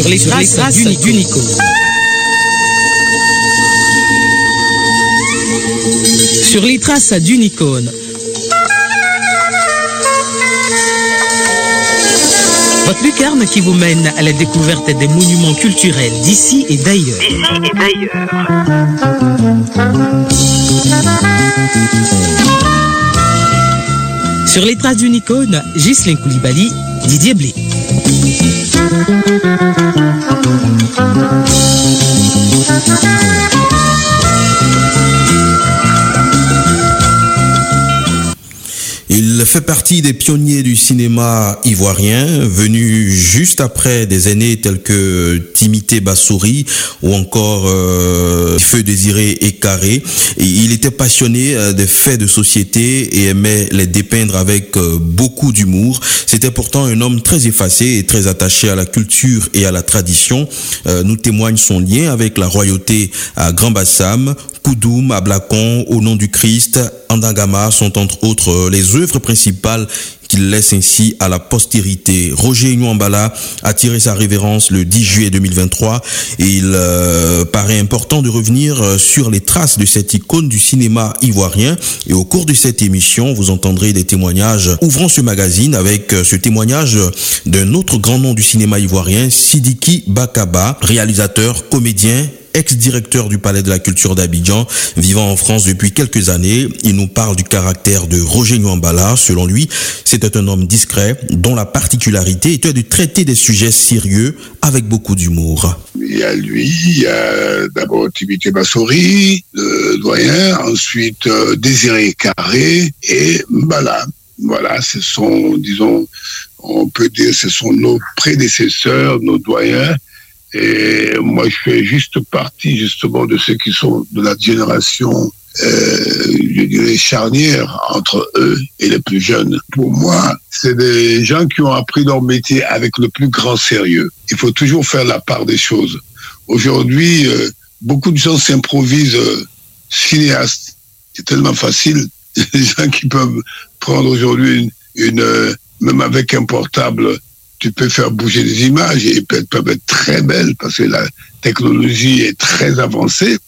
sur les traces d'une icône. Sur les traces d'une icône. Votre lucarne qui vous mène à la découverte des monuments culturels d'ici et d'ailleurs. D'ici et d'ailleurs. Sur les traces d'une icône, Ghislain Koulibaly, Didier Blé. Thank you. Il fait partie des pionniers du cinéma ivoirien, venu juste après des aînés tels que Timité Bassouri ou encore euh, Feu Désiré et Carré. Il était passionné euh, des faits de société et aimait les dépeindre avec euh, beaucoup d'humour. C'était pourtant un homme très effacé et très attaché à la culture et à la tradition. Nous témoigne son lien avec la royauté à Grand Bassam, Koudoum, Ablakon, Au nom du Christ, Andangama sont entre autres les œuvres principales qu'il laisse ainsi à la postérité. Roger Nwambala a tiré sa révérence le 10 juillet 2023 et il euh, paraît important de revenir euh, sur les traces de cette icône du cinéma ivoirien et au cours de cette émission, vous entendrez des témoignages ouvrant ce magazine avec euh, ce témoignage d'un autre grand nom du cinéma ivoirien, Sidiki Bakaba, réalisateur, comédien ex-directeur du Palais de la Culture d'Abidjan, vivant en France depuis quelques années. Il nous parle du caractère de Roger Nwambala. Selon lui, c'était un homme discret dont la particularité était de traiter des sujets sérieux avec beaucoup d'humour. Il y a lui, il y a d'abord Tibité Bassori, le doyen, ensuite euh, Désiré Carré et Mbala. Voilà, ce sont, disons, on peut dire, ce sont nos prédécesseurs, nos doyens, et moi, je fais juste partie justement de ceux qui sont de la génération, euh, je dirais, charnière entre eux et les plus jeunes. Pour moi, c'est des gens qui ont appris leur métier avec le plus grand sérieux. Il faut toujours faire la part des choses. Aujourd'hui, euh, beaucoup de gens s'improvisent euh, cinéastes. C'est tellement facile. Les gens qui peuvent prendre aujourd'hui une, une euh, même avec un portable, tu peux faire bouger des images et elles peuvent être très belles parce que la technologie est très avancée.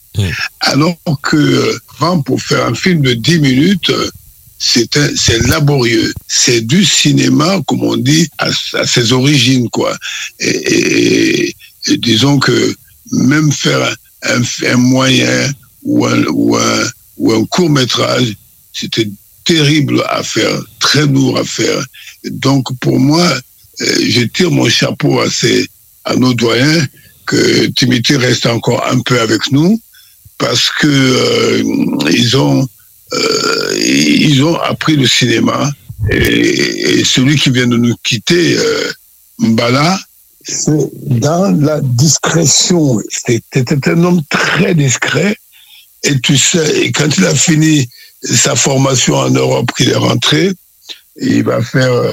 Alors que euh, avant, pour faire un film de 10 minutes, euh, c'est laborieux. C'est du cinéma, comme on dit, à, à ses origines, quoi. Et, et- et disons que même faire un, un- un moyen ou un, ou un, ou un court métrage, c'était terrible à faire, très lourd à faire. Donc pour moi, je tire mon chapeau à, ces, à nos doyens que Timothy reste encore un peu avec nous parce que euh, ils ont euh, ils ont appris le cinéma et, celui qui vient de nous quitter, euh, Mbala, c'est dans la discrétion. C'était un homme très discret et tu sais, quand il a fini sa formation en Europe, qu'il est rentré, il va faire euh,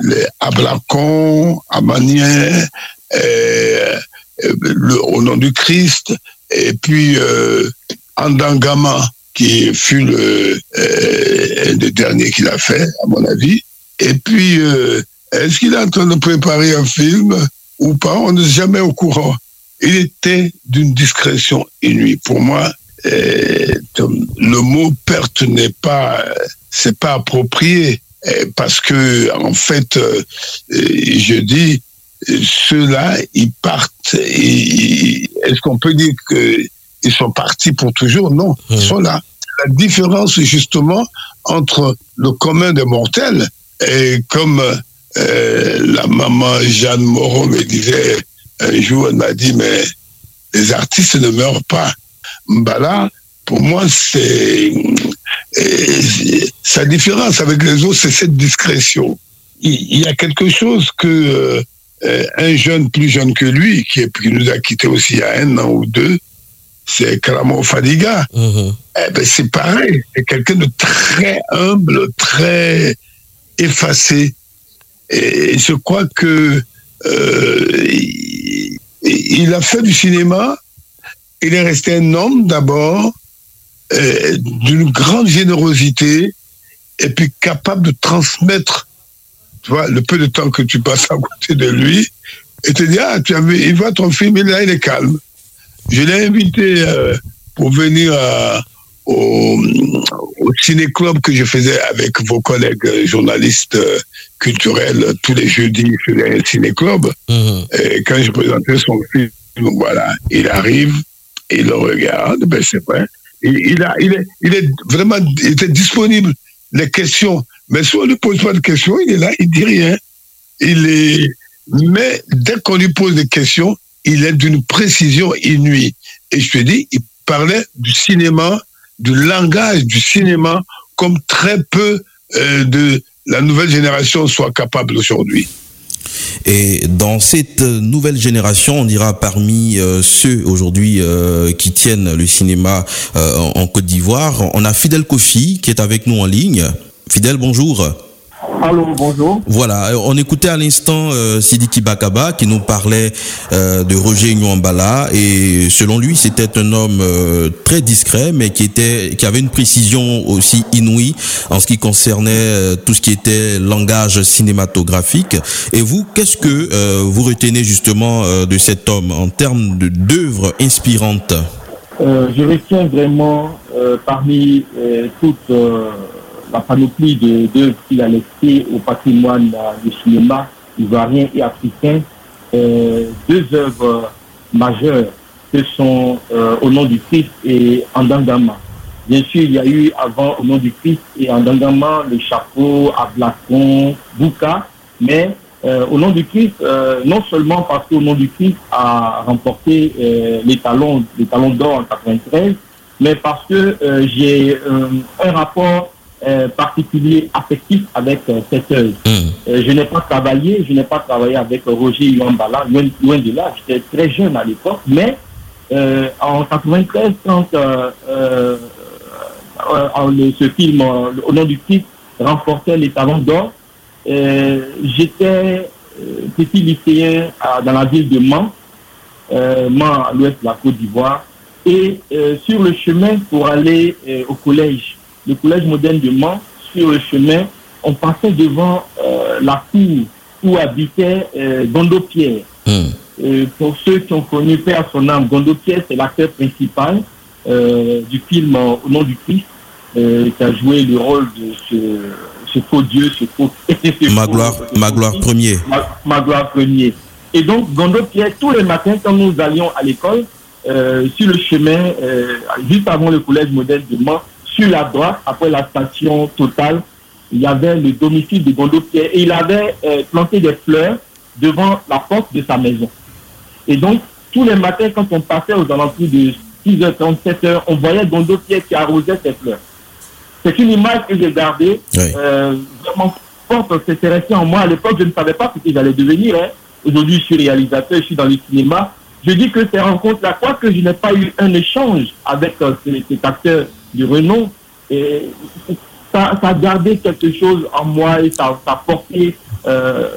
les Ablacon, Amanien, euh, euh, au nom du Christ, et puis euh, Andangama, qui fut le, un des derniers qu'il a fait, à mon avis. Et puis, est-ce qu'il est en train de préparer un film ou pas? On n'est jamais au courant. Il était d'une discrétion inouïe. Pour moi, le mot perte n'est pas, c'est pas approprié parce que en fait, euh, euh, je dis euh, ceux-là, ils partent. Est-ce qu'on peut dire que ils sont partis pour toujours? Non, ils sont là. La différence justement entre le commun des mortels et comme euh, la maman Jeanne Moreau me disait un jour, elle m'a dit mais les artistes ne meurent pas. Mbala, pour moi, c'est euh, sa différence avec les autres, c'est cette discrétion. Il, y a quelque chose que euh, un jeune plus jeune que lui, qui, est, qui nous a quittés aussi il y a un an ou deux, c'est Karamo Fadiga. Mhm. Eh ben, c'est pareil. C'est quelqu'un de très humble, très effacé. Et je crois que euh, il, il a fait du cinéma. Il est resté un homme d'abord, euh, d'une grande générosité, et puis capable de transmettre, tu vois, le peu de temps que tu passes à côté de lui, et te dit, ah, tu as vu, il voit ton film, et là, il est calme. Je l'ai invité euh, pour venir euh, au, au ciné-club que je faisais avec vos collègues euh, journalistes culturels tous les jeudis, je faisais un ciné-club. Mhm. Et quand je présentais son film, voilà, il arrive, il le regarde, ben c'est vrai. Il, a, il, est, il est vraiment il était disponible. Les questions, mais si on ne lui pose pas de questions, il est là, il dit rien. Il est, mais dès qu'on lui pose des questions, il est d'une précision inouïe. Et je te dis, il parlait du cinéma, du langage du cinéma, comme très peu euh, de la nouvelle génération soit capable aujourd'hui. Et dans cette nouvelle génération, on dira parmi euh, ceux aujourd'hui euh, qui tiennent le cinéma euh, en, Côte d'Ivoire, on a Fidel Kofi qui est avec nous en ligne. Fidel, bonjour. Allô, bonjour. Voilà, on écoutait à l'instant euh, Sidiki Bakaba qui nous parlait euh, de Roger Nyuambala et selon lui c'était un homme euh, très discret mais qui était qui avait une précision aussi inouïe en ce qui concernait euh, tout ce qui était langage cinématographique. Et vous, qu'est-ce que euh, vous retenez justement euh, de cet homme en termes d'œuvres inspirantes? Euh, je retiens vraiment euh, parmi euh, toute euh, la panoplie d'œuvres qu'il a laissées au patrimoine euh, du cinéma ivoirien et africain, euh, deux œuvres majeures que sont euh, Au nom du Christ et Andangama. Bien sûr, il y a eu avant Au nom du Christ et Andangama le chapeau, Ablacon, Bouka, mais euh, Au nom du Christ, euh, non seulement parce qu'Au nom du Christ a remporté euh, les talons, les talons d'or en 93, mais parce que euh, j'ai euh, un rapport euh, particulier affectif avec euh, cette œuvre. Hum, Euh, je n'ai pas travaillé, je n'ai pas travaillé avec Roger Yuambala, loin, loin de là, j'étais très jeune à l'époque, mais euh, en 93, quand ce film, Au nom du Christ, remportait les talons d'or, euh, j'étais petit lycéen à- dans la ville de Mans, euh, Mans à l'ouest de la Côte d'Ivoire, et euh, sur le chemin pour aller au collège, le collège moderne de Mans, sur le chemin, on passait devant euh, la cour où habitait euh, Gondo Pierre. hum. Euh, pour ceux qui ont connu Père son âme, Gondo Pierre, c'est l'acteur principal euh, du film Au nom du Christ, qui a joué le rôle de ce, ce faux Dieu, ce faux. ce Ma faux- gloire, ce ma faux gloire Christ premier. ma, ma gloire premier. Et donc, Gondo Pierre, tous les matins, quand nous allions à l'école, euh, sur le chemin, euh, juste avant le collège moderne de Mans, sur la droite, après la station totale, il y avait le domicile de Gondo Pierre et il avait euh, planté des fleurs devant la porte de sa maison. Et donc, tous les matins, quand on passait aux alentours de 6h30, 7h, on voyait Gondo Pierre qui arrosait ses fleurs. C'est une image que j'ai gardée Ouais. euh, vraiment forte, c'était resté en moi. À l'époque, je ne savais pas ce que j'allais devenir. hein. Aujourd'hui, je suis réalisateur, je suis dans le cinéma. Je dis que ces rencontres-là, quoi que je n'ai pas eu un échange avec euh, ce- cet acteur de renom, et ça, ça a gardé quelque chose en moi et ça, ça a porté. euh,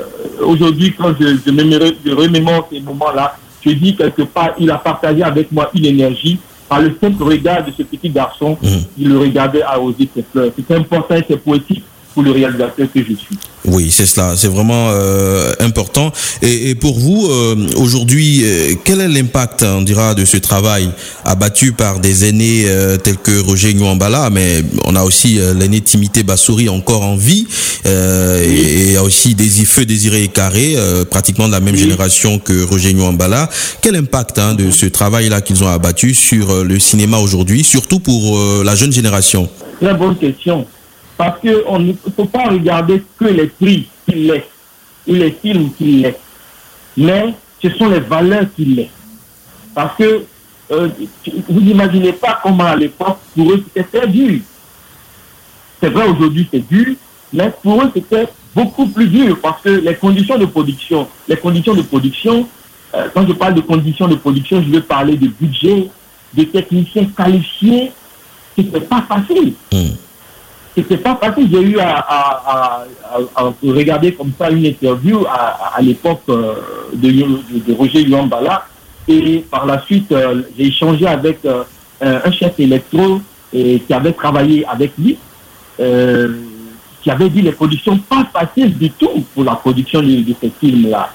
Aujourd'hui, quand je, je remémore ces moments-là, je dis quelque part, il a partagé avec moi une énergie par le simple regard de ce petit garçon Mhm. qui le regardait arroser ses fleurs. C'est important et c'est poétique pour le réalisateur que je suis. Oui, c'est cela, c'est vraiment euh, important. Et, et pour vous, euh, aujourd'hui, euh, quel est l'impact, on dira, de ce travail abattu par des aînés euh, tels que Roger Nwambala, mais on a aussi l'aîné Timité Bassouri encore en vie, et, a aussi des Feu Désiré et Carré, pratiquement de la même Oui. génération que Roger Nwambala. Quel impact hein, de ce travail-là qu'ils ont abattu sur le cinéma aujourd'hui, surtout pour la jeune génération? Très bonne question. Parce qu'on ne faut pas regarder que les prix qu'il laisse ou les films qu'il laisse. Mais ce sont les valeurs qu'il laisse. Parce que euh, vous n'imaginez pas comment à l'époque, pour eux, c'était très dur. C'est vrai, aujourd'hui, c'est dur, mais pour eux, c'était beaucoup plus dur parce que les conditions de production, les conditions de production, euh, quand je parle de conditions de production, je veux parler de budget, de techniciens qualifiés, c'était pas facile Hmm. C'était pas facile. J'ai eu à, à, à, regarder comme ça une interview à, l'époque euh, de, de, Roger Yuambala et par la suite euh, j'ai échangé avec euh, un chef électro et, qui avait travaillé avec lui, qui avait dit les conditions pas faciles du tout pour la production de, de ces films-là.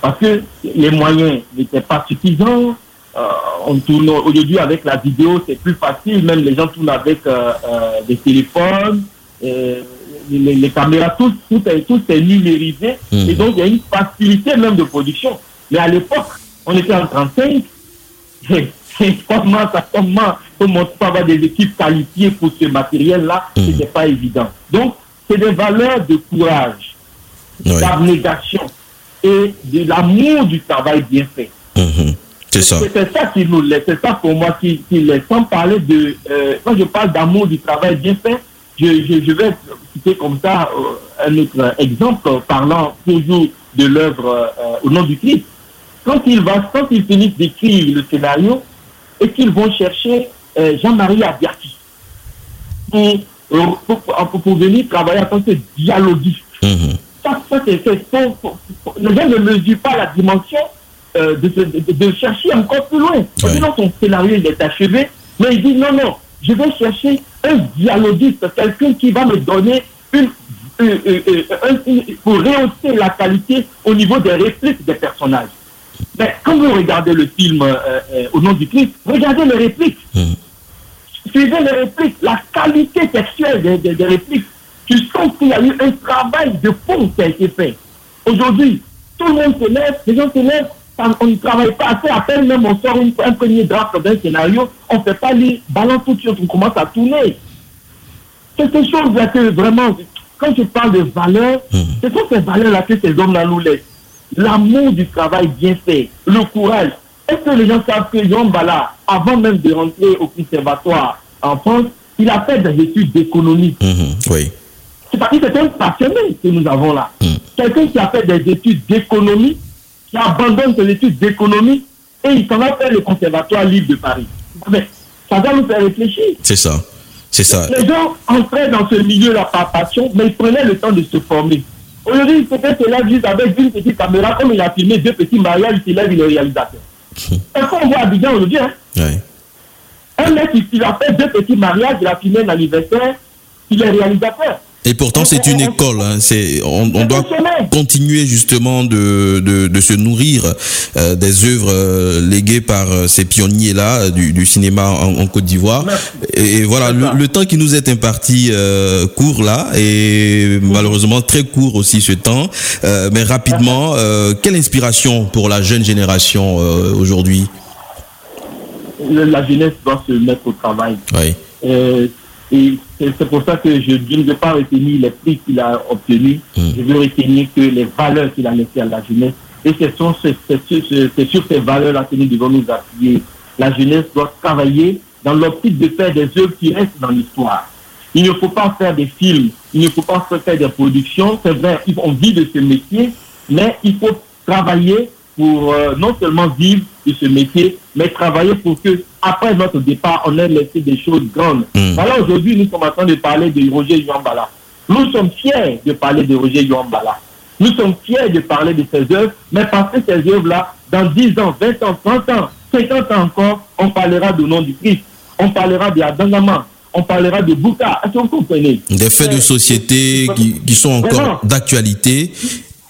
parce que les moyens n'étaient pas suffisants. Euh, on tourne aujourd'hui avec la vidéo, c'est plus facile. Même les gens tournent avec euh, euh, des téléphones, les, les, caméras, tout, tout, est, tout est numérisé. Mhm. Et donc, il y a une facilité même de production. Mais à l'époque, on était en 35. Et comment ça, comment, comment avoir des équipes qualifiées pour ce matériel-là, Mhm. c'était pas évident. Donc, c'est des valeurs de courage, Oui. d'abnégation et de l'amour du travail bien fait. Mhm. C'est ça. C'est ça qui nous laisse, c'est ça pour moi qui, qui laisse. Sans parler de. euh, quand je parle d'amour du travail bien fait, je, je, je vais citer comme ça euh, un autre exemple, parlant toujours de l'œuvre euh, au nom du Christ. Quand ils, va, quand ils finissent d'écrire le scénario et qu'ils vont chercher Jean-Marie Abiati pour, pour, pour, pour venir travailler en tant que dialoguiste? Mhm. ça, ça, c'est, les gens ne mesurent pas la dimension euh, de, de- de- de chercher encore plus loin. Ouais. Sinon, son scénario il est achevé, mais il dit non, non, je vais chercher un dialoguiste, quelqu'un qui va me donner une, euh, euh, une- pour rehausser la qualité au niveau des répliques des personnages. Mais quand vous regardez le film euh, euh, au nom du Christ, regardez les répliques. Mhm. Suivez les répliques, la qualité textuelle des, des- des répliques. Tu sens qu'il y a eu un travail de fond qui a été fait. Aujourd'hui, tout le monde se lève, les gens se lèvent, on ne travaille pas assez, à peine même on sort une- un premier draft d'un scénario, on ne fait pas lire, balance tout de suite, on commence à tourner. C'est ces choses-là que vraiment, quand je parle de valeurs, Mhm. ce sont ces valeurs-là que ces hommes-là nous laissent. L'amour du travail bien fait, le courage. Est-ce que les gens savent que Jean Bala, avant même de rentrer au conservatoire en France, il a fait des études d'économie? Mhm. Oui. C'est parce que c'est un passionné que nous avons là. Quelqu'un qui a fait des études d'économie, qui abandonne ses études d'économie et il s'en va faire le conservatoire libre de Paris. Mais ça doit nous faire réfléchir. C'est ça. C'est ça. Les gens entraient dans ce milieu-là par passion, mais ils prenaient le temps de se former. Aujourd'hui, peut-être là, juste avec une petite caméra, comme il a filmé deux petits mariages, il lève, il est réalisateur. Est-ce qu'on voit Abidjan aujourd'hui hein? Ouais. Un mec, il a fait deux petits mariages, il a filmé un anniversaire, il est réalisateur. Et pourtant, c'est une école. hein. C'est, on, on doit continuer justement de, de, de se nourrir euh, des œuvres euh, léguées par euh, ces pionniers-là euh, du, du cinéma en, en Côte d'Ivoire. Et, et voilà, le, le temps qui nous est imparti euh, court là, et malheureusement très court aussi ce temps. Euh, mais rapidement, euh, quelle inspiration pour la jeune génération euh, aujourd'hui? La jeunesse doit se mettre au travail. Oui. Et c'est pour ça que je, je ne veux pas retenir les prix qu'il a obtenus. Mm. Je veux retenir que les valeurs qu'il a laissées à la jeunesse. Et ce- c'est sur ces valeurs-là que nous devons nous appuyer. La jeunesse doit travailler dans l'optique de faire des œuvres qui restent dans l'histoire. Il ne faut pas faire des films, il ne faut pas faire des productions. C'est vrai, on vit de ce métier, mais il faut travailler pour euh, non seulement vivre de ce métier, mais travailler pour que, après notre départ, on ait laissé des choses grandes. Mm. Voilà, aujourd'hui, nous sommes en train de parler de Roger Yuambala. Nous sommes fiers de parler de Roger Yuambala. Nous sommes fiers de parler de ces œuvres, mais parce que ces œuvres-là, dans 10 ans, 20 ans, 30 ans, 50 ans encore, on parlera du nom du Christ. On parlera de Adangama. On parlera de Bouka. Est-ce que vous comprenez? Des faits de société qui, qui sont encore d'actualité.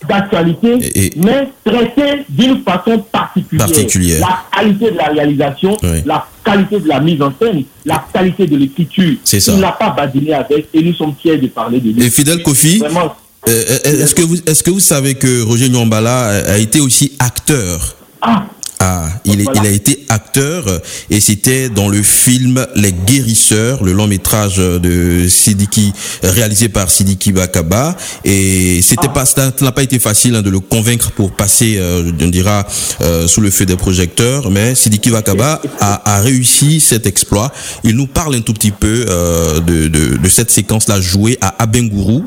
D'actualité, Et- et- mais traité d'une façon particulière. Particulière. La qualité de la réalisation, Oui. la qualité de la mise en scène, la qualité de l'écriture. C'est ça. Il n'a pas badiné avec et nous sommes fiers de parler de lui. Et Fidel Kofi, Vraiment, euh, est-ce que vous est-ce que vous savez que Roger Nyambala a été aussi acteur? Ah, Ah, il, est- Voilà. il a été acteur et c'était dans le film Les Guérisseurs, le long métrage de Sidiki réalisé par Sidiki Bakaba et c'était Ah. pas ça n'a pas été facile hein, de le convaincre pour passer euh, on dira euh, sous le feu des projecteurs mais Sidiki Bakaba a, a réussi cet exploit. Il nous parle un tout petit peu euh, de, de, de cette séquence là jouée à Abengourou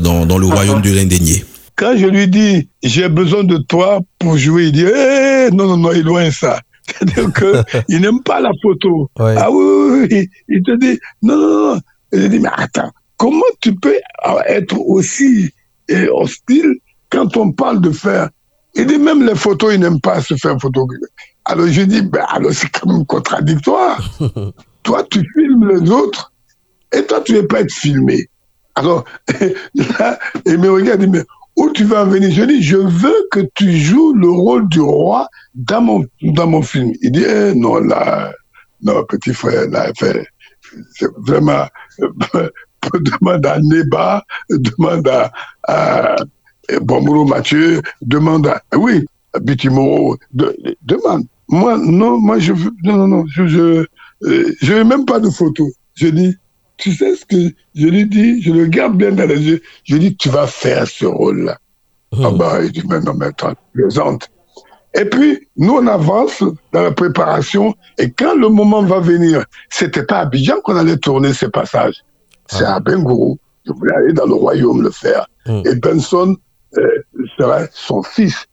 dans, dans le Ah. royaume de l'Indénier. Quand je lui dis, j'ai besoin de toi pour jouer, il dit, Eh, non, non, non, il est loin ça. C'est-à-dire qu'il n'aime pas la photo. Ouais. Ah oui, oui, oui. Il te dit, non, non, non. Il dit, mais attends, comment tu peux être aussi eh, hostile quand on parle de faire? Il dit, même les photos, il n'aime pas se faire photographier. Alors je dis, ben, alors c'est quand même contradictoire. toi, tu filmes les autres et toi, tu ne veux pas être filmé. Alors, là, il me regarde, il me dit, mais où tu vas venir Je dis, je veux que tu joues le rôle du roi dans mon, dans mon film. Il dit, eh, non, là, non, petit frère, là, c'est vraiment, demande à Neba, demande à, à Mathieu, demande à, oui, à Bitimoro, de, demande. Moi, non, moi, je veux, non, non, non, je, je, euh, je veux même pas de photos. Je dis, tu sais ce que je lui dis, je le garde bien dans les yeux. Je lui dis, tu vas faire ce rôle-là. Oh. Ah bah, il dit, mais non, mais attends, plaisante. Et puis, nous, on avance dans la préparation. Et quand le moment va venir, c'était pas à Abidjan qu'on allait tourner ces passages. C'est ah. à Bengourou. Je voulais aller dans le royaume le faire. Hmm. Et Benson euh, serait son fils.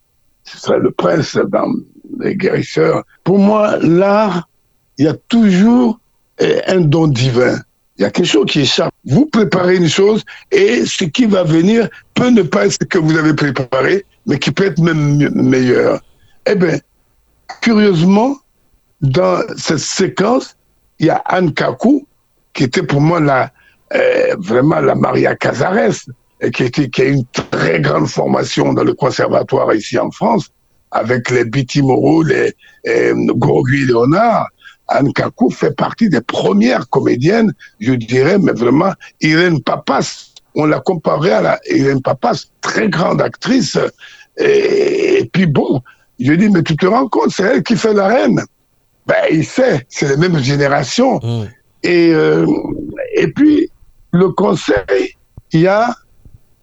Ce serait le prince dans les guérisseurs. Pour moi, l'art, il y a toujours euh, un don divin. Il y a quelque chose qui échappe. Vous préparez une chose et ce qui va venir peut ne pas être ce que vous avez préparé, mais qui peut être même meilleur. Eh bien, curieusement, dans cette séquence, il y a Anne Kakou, qui était pour moi la, euh, vraiment la Maria Casares, et qui, était, qui a une très grande formation dans le conservatoire ici en France, avec les Biti Moreau, les euh, Léonard. Anne Kakou fait partie des premières comédiennes, je dirais, mais vraiment, Irène Papas, on l'a comparée à la Irène Papas, très grande actrice. Et, puis bon, je dis, mais tu te rends compte, c'est elle qui fait la reine. Ben, il sait, c'est la même génération. Mmh. Et, euh, et puis, le conseil, il y a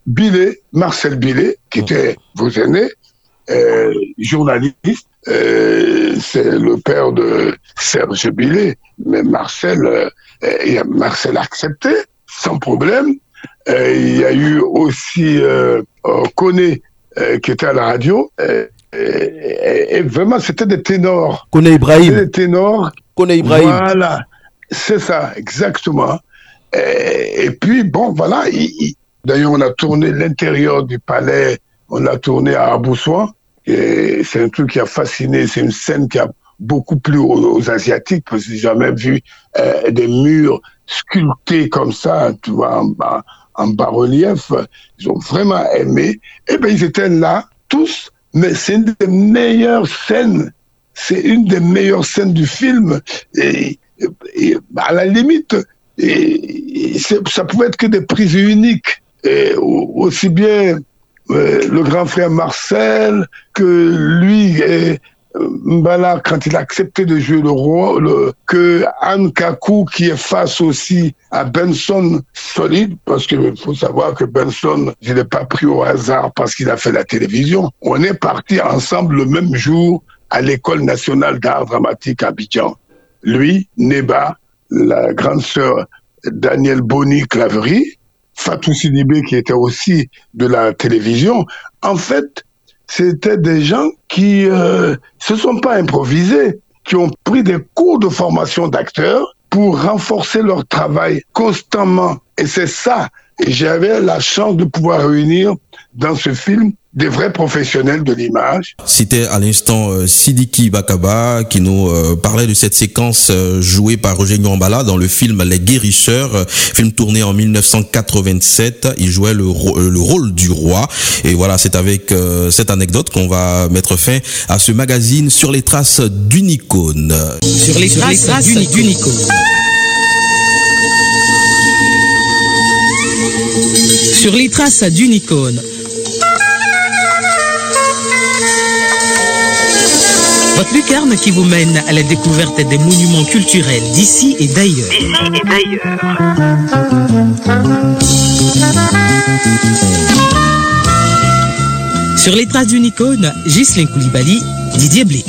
Billet, Marcel Billet, qui mmh. était vos aînés, euh, journaliste, euh, c'est le père de Serge Billet, mais Marcel, euh, Marcel a accepté sans problème. Il y a eu aussi Koné qui était à la radio. Et, vraiment, c'était des ténors. Koné Ibrahim. Des ténors. Koné Ibrahim. Voilà, c'est ça, exactement. Et, puis, bon, voilà. D'ailleurs, on a tourné l'intérieur du palais, on l'a tourné à Aboussoin. Et c'est un truc qui a fasciné, c'est une scène qui a beaucoup plu aux, Asiatiques, parce que j'ai jamais vu euh, des murs sculptés comme ça, tu vois, en, bas-relief. Ils ont vraiment aimé. Et ben ils étaient là, tous, mais c'est une des meilleures scènes. C'est une des meilleures scènes du film. Et, à la limite, ça pouvait être que des prises uniques. Aussi bien le grand frère Marcel, que lui et euh, Mbala, quand il a accepté de jouer le rôle, que Anne Kakou, qui est face aussi à Benson solide, parce qu'il faut savoir que Benson, je l'ai pas pris au hasard parce qu'il a fait la télévision. On est partis ensemble le même jour à l'école nationale d'art dramatique à Abidjan. Lui, Neba, la grande sœur Daniel Bonny Claverie, Fatou Sidibé qui était aussi de la télévision, en fait, c'était des gens qui euh, se sont pas improvisés, qui ont pris des cours de formation d'acteurs pour renforcer leur travail constamment. Et c'est ça. Et j'avais la chance de pouvoir réunir dans ce film des vrais professionnels de l'image. C'était à l'instant euh, Sidiki Bakaba qui nous euh, parlait de cette séquence euh, jouée par Roger Nyambala dans le film Les Guérisseurs, film tourné en 1987. Il jouait le, le rôle du roi. Et voilà, c'est avec cette anecdote qu'on va mettre fin à ce magazine sur les traces d'une icône. Sur les traces, d'une icône. sur les traces d'une icône. Votre lucarne qui vous mène à la découverte des monuments culturels d'ici et d'ailleurs. Sur les traces d'une icône, Ghislain Koulibaly, Didier Blé.